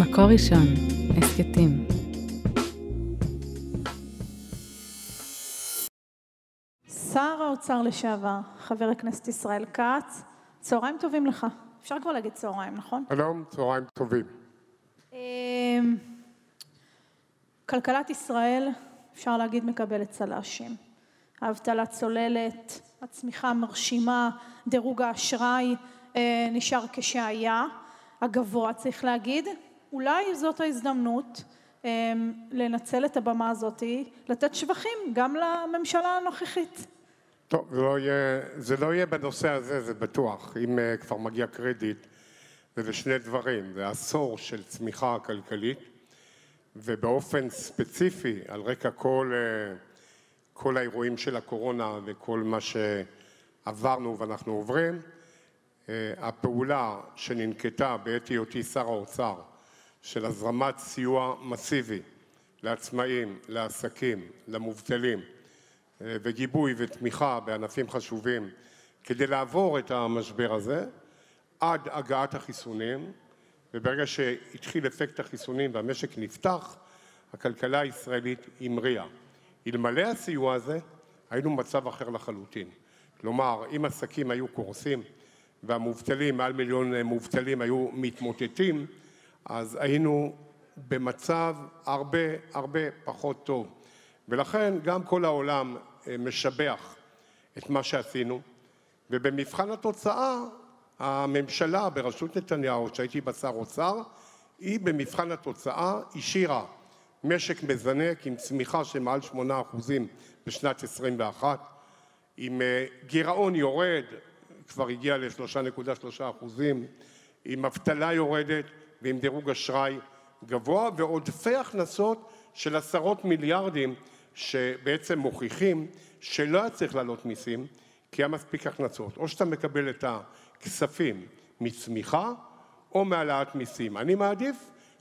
מקור ראשון, הסכתים. שר האוצר לשעבר, חבר הכנסת ישראל כץ, צהריים טובים לך. אפשר כבר להגיד צהריים, נכון? שלום, צהריים טובים. אמ, כלכלת ישראל, אפשר להגיד, מקבלת צל"שים. האבטלה צוללת, הצמיחה מרשימה, דירוג האשראי אה, נשאר כשהיה, הגבוה צריך להגיד. אולי זאת ההזדמנות אה, לנצל את הבמה הזאת, לתת שבחים גם לממשלה הנוכחית. טוב, זה לא יהיה, זה לא יהיה בנושא הזה, זה בטוח. אם uh, כבר מגיע קרדיט, זה שני דברים. זה עשור של צמיחה כלכלית, ובאופן ספציפי, על רקע כל, uh, כל האירועים של הקורונה וכל מה שעברנו ואנחנו עוברים, uh, הפעולה שננקטה בעת היותי שר האוצר של הזרמת סיוע מסיבי לעצמאים, לעסקים, למובטלים, וגיבוי ותמיכה בענפים חשובים כדי לעבור את המשבר הזה עד הגעת החיסונים, וברגע שהתחיל אפקט החיסונים והמשק נפתח, הכלכלה הישראלית המריאה. אלמלא הסיוע הזה, היינו במצב אחר לחלוטין. כלומר, אם עסקים היו קורסים והמובטלים, מעל מיליון מובטלים היו מתמוטטים, אז היינו במצב הרבה הרבה פחות טוב. ולכן גם כל העולם משבח את מה שעשינו, ובמבחן התוצאה הממשלה בראשות נתניהו, שהייתי בה שר אוצר, היא במבחן התוצאה השאירה משק מזנק עם צמיחה של מעל 8% בשנת 21, עם גירעון יורד, כבר הגיע ל-3.3%, עם אבטלה יורדת ועם דירוג אשראי גבוה ועודפי הכנסות של עשרות מיליארדים שבעצם מוכיחים שלא היה צריך להעלות מיסים כי היה מספיק הכנסות. או שאתה מקבל את הכספים מצמיחה או מהעלאת מיסים. אני מעדיף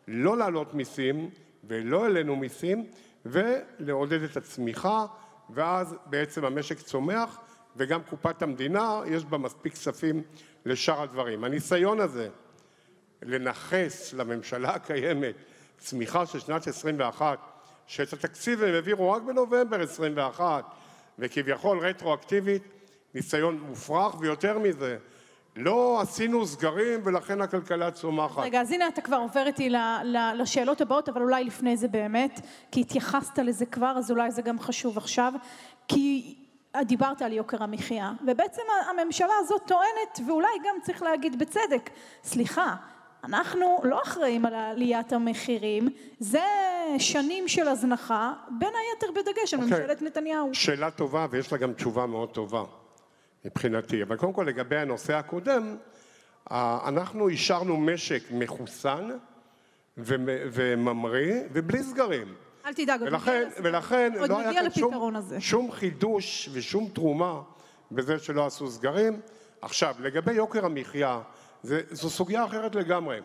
לא להעלות מיסים ולא העלינו מיסים ולעודד את הצמיחה ואז בעצם המשק צומח וגם קופת המדינה יש בה מספיק כספים לשאר הדברים. הניסיון הזה לנכס לממשלה הקיימת צמיחה של שנת 21 שאת התקציב הם העבירו רק בנובמבר 21 וכביכול רטרואקטיבית, ניסיון מופרך, ויותר מזה, לא עשינו סגרים ולכן הכלכלה צומחת. רגע, אז הנה אתה כבר עובר איתי לשאלות הבאות, אבל אולי לפני זה באמת, כי התייחסת לזה כבר, אז אולי זה גם חשוב עכשיו, כי דיברת על יוקר המחיה, ובעצם הממשלה הזאת טוענת, ואולי גם צריך להגיד בצדק, סליחה, אנחנו לא אחראים על עליית המחירים, זה שנים של הזנחה, בין היתר בדגש על okay. אוקיי. ממשלת נתניהו. שאלה טובה ויש לה גם תשובה מאוד טובה מבחינתי, אבל קודם כל לגבי הנושא הקודם, אנחנו אישרנו משק מחוסן וממריא ובלי סגרים. אל תדאג, ולכן, ולכן עוד לא היה כאן שום, שום חידוש ושום תרומה בזה שלא עשו סגרים. עכשיו, לגבי יוקר המחיה, זה, זו סוגיה אחרת לגמרי.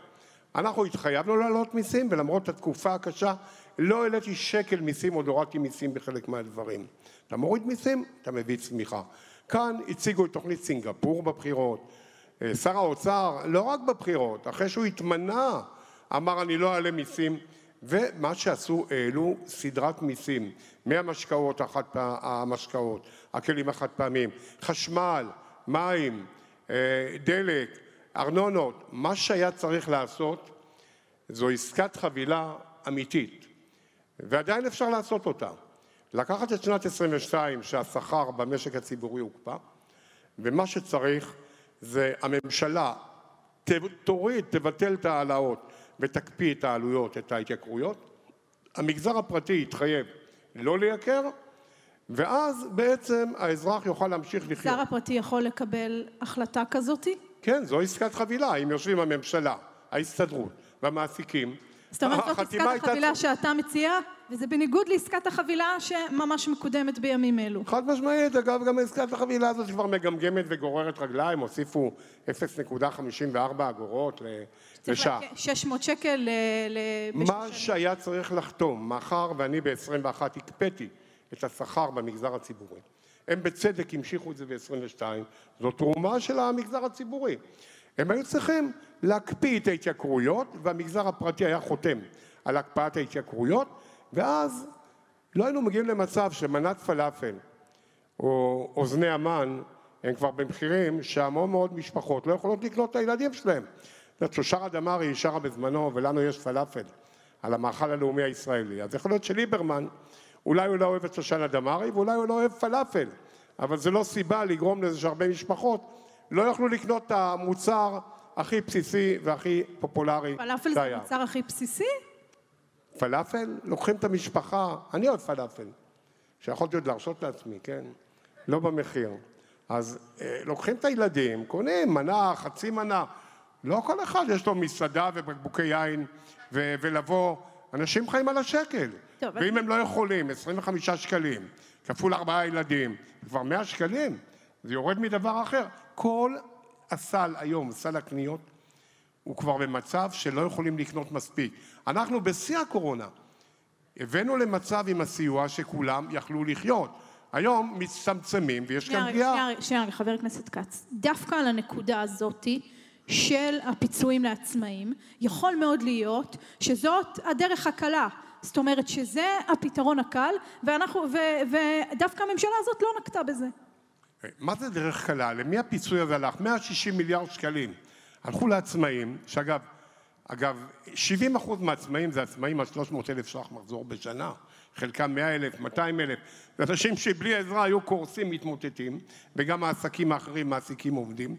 אנחנו התחייבנו להעלות מיסים, ולמרות התקופה הקשה לא העליתי שקל מיסים, עוד הורדתי מיסים בחלק מהדברים. אתה מוריד מיסים, אתה מביא צמיחה. כאן הציגו את תוכנית סינגפור בבחירות. אה, שר האוצר, לא רק בבחירות, אחרי שהוא התמנה, אמר אני לא אעלה מיסים, ומה שעשו, העלו סדרת מיסים, מהמשקאות, המשקאות, הכלים החד פעמיים, חשמל, מים, אה, דלק, ארנונות, מה שהיה צריך לעשות זו עסקת חבילה אמיתית, ועדיין אפשר לעשות אותה. לקחת את שנת 22 שהשכר במשק הציבורי הוקפא, ומה שצריך זה הממשלה תוריד, תבטל את ההעלאות ותקפיא את העלויות, את ההתייקרויות, המגזר הפרטי יתחייב לא לייקר, ואז בעצם האזרח יוכל להמשיך לחיות. המגזר הפרטי יכול לקבל החלטה כזאתי? כן, זו עסקת חבילה, אם יושבים הממשלה, ההסתדרות והמעסיקים. זאת אומרת, זאת עסקת החבילה שאתה מציע, וזה בניגוד לעסקת החבילה שממש מקודמת בימים אלו. חד משמעית, אגב, גם עסקת החבילה הזאת כבר מגמגמת וגוררת רגליים, הוסיפו 0.54 אגורות לשעה. 600 שקל מה שהיה צריך לחתום, מאחר ואני ב-21 הקפאתי את השכר במגזר הציבורי. הם בצדק המשיכו את זה ב-22, זו תרומה של המגזר הציבורי. הם היו צריכים להקפיא את ההתייקרויות, והמגזר הפרטי היה חותם על הקפאת ההתייקרויות, ואז לא היינו מגיעים למצב שמנת פלאפל או אוזני המן הם כבר במחירים שהמון מאוד משפחות לא יכולות לקנות את הילדים שלהם. את יודעת, שושרה דמארי שרה בזמנו, ולנו יש פלאפל, על המאכל הלאומי הישראלי. אז יכול להיות שליברמן, אולי הוא לא אוהב את שושנה דמארי, ואולי הוא לא אוהב פלאפל, אבל זה לא סיבה לגרום לזה שהרבה משפחות לא יוכלו לקנות את המוצר הכי בסיסי והכי פופולרי פלאפל זה המוצר הכי בסיסי? פלאפל, לוקחים את המשפחה, אני אוהב פלאפל, שיכולתי עוד להרשות לעצמי, כן? לא במחיר. אז אה, לוקחים את הילדים, קונים מנה, חצי מנה. לא כל אחד יש לו מסעדה ובקבוקי יין ו- ולבוא, אנשים חיים על השקל. טוב, ואם אני- הם לא יכולים, 25 שקלים, כפול ארבעה ילדים, כבר 100 שקלים, זה יורד מדבר אחר. כל הסל היום, סל הקניות, הוא כבר במצב שלא יכולים לקנות מספיק. אנחנו בשיא הקורונה הבאנו למצב עם הסיוע שכולם יכלו לחיות. היום מצטמצמים ויש כאן פגיעה. שנייה שנייה חבר הכנסת כץ. דווקא על הנקודה הזאתי של הפיצויים לעצמאים, יכול מאוד להיות שזאת הדרך הקלה. זאת אומרת שזה הפתרון הקל, ואנחנו, ו, ודווקא הממשלה הזאת לא נקטה בזה. מה זה דרך קלה? למי הפיצוי הזה הלך? 160 מיליארד שקלים. הלכו לעצמאים, שאגב, אגב, 70 אחוז מהעצמאים זה עצמאים על 300 אלף ש"ח מחזור בשנה. חלקם 100 אלף, 200 אלף. זה אנשים שבלי עזרה היו קורסים, מתמוטטים, וגם העסקים האחרים מעסיקים עובדים.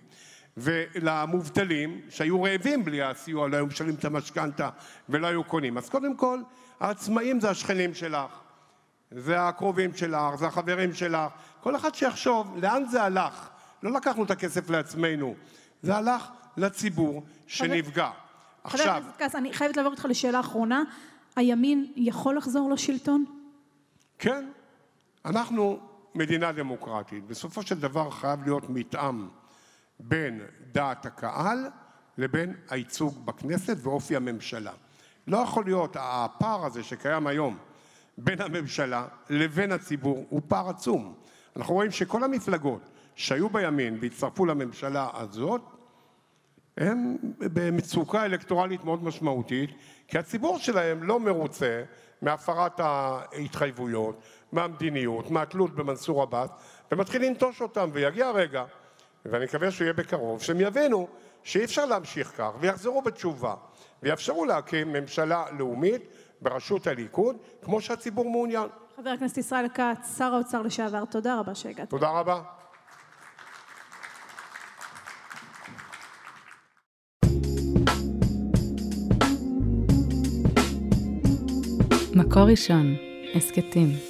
ולמובטלים, שהיו רעבים בלי הסיוע, לא היו משלמים את המשכנתה ולא היו קונים. אז קודם כל, העצמאים זה השכנים שלך, זה הקרובים שלך, זה החברים שלך. כל אחד שיחשוב לאן זה הלך. לא לקחנו את הכסף לעצמנו, זה הלך לציבור שנפגע. חבר עכשיו, הכנסת כץ, אני חייבת לעבור איתך לשאלה אחרונה. הימין יכול לחזור לשלטון? כן, אנחנו מדינה דמוקרטית. בסופו של דבר חייב להיות מתאם בין דעת הקהל לבין הייצוג בכנסת ואופי הממשלה. לא יכול להיות, הפער הזה שקיים היום בין הממשלה לבין הציבור הוא פער עצום. אנחנו רואים שכל המפלגות שהיו בימין והצטרפו לממשלה הזאת, הם במצוקה אלקטורלית מאוד משמעותית, כי הציבור שלהם לא מרוצה מהפרת ההתחייבויות, מהמדיניות, מהתלות במנסור עבאס, ומתחיל לנטוש אותם, ויגיע הרגע, ואני מקווה שהוא יהיה בקרוב, שהם יבינו שאי אפשר להמשיך כך, ויחזרו בתשובה, ויאפשרו להקים ממשלה לאומית בראשות הליכוד, כמו שהציבור מעוניין. חבר הכנסת ישראל כץ, שר האוצר לשעבר, תודה רבה שהגעת. תודה רבה. מקור ראשון, הסכתים.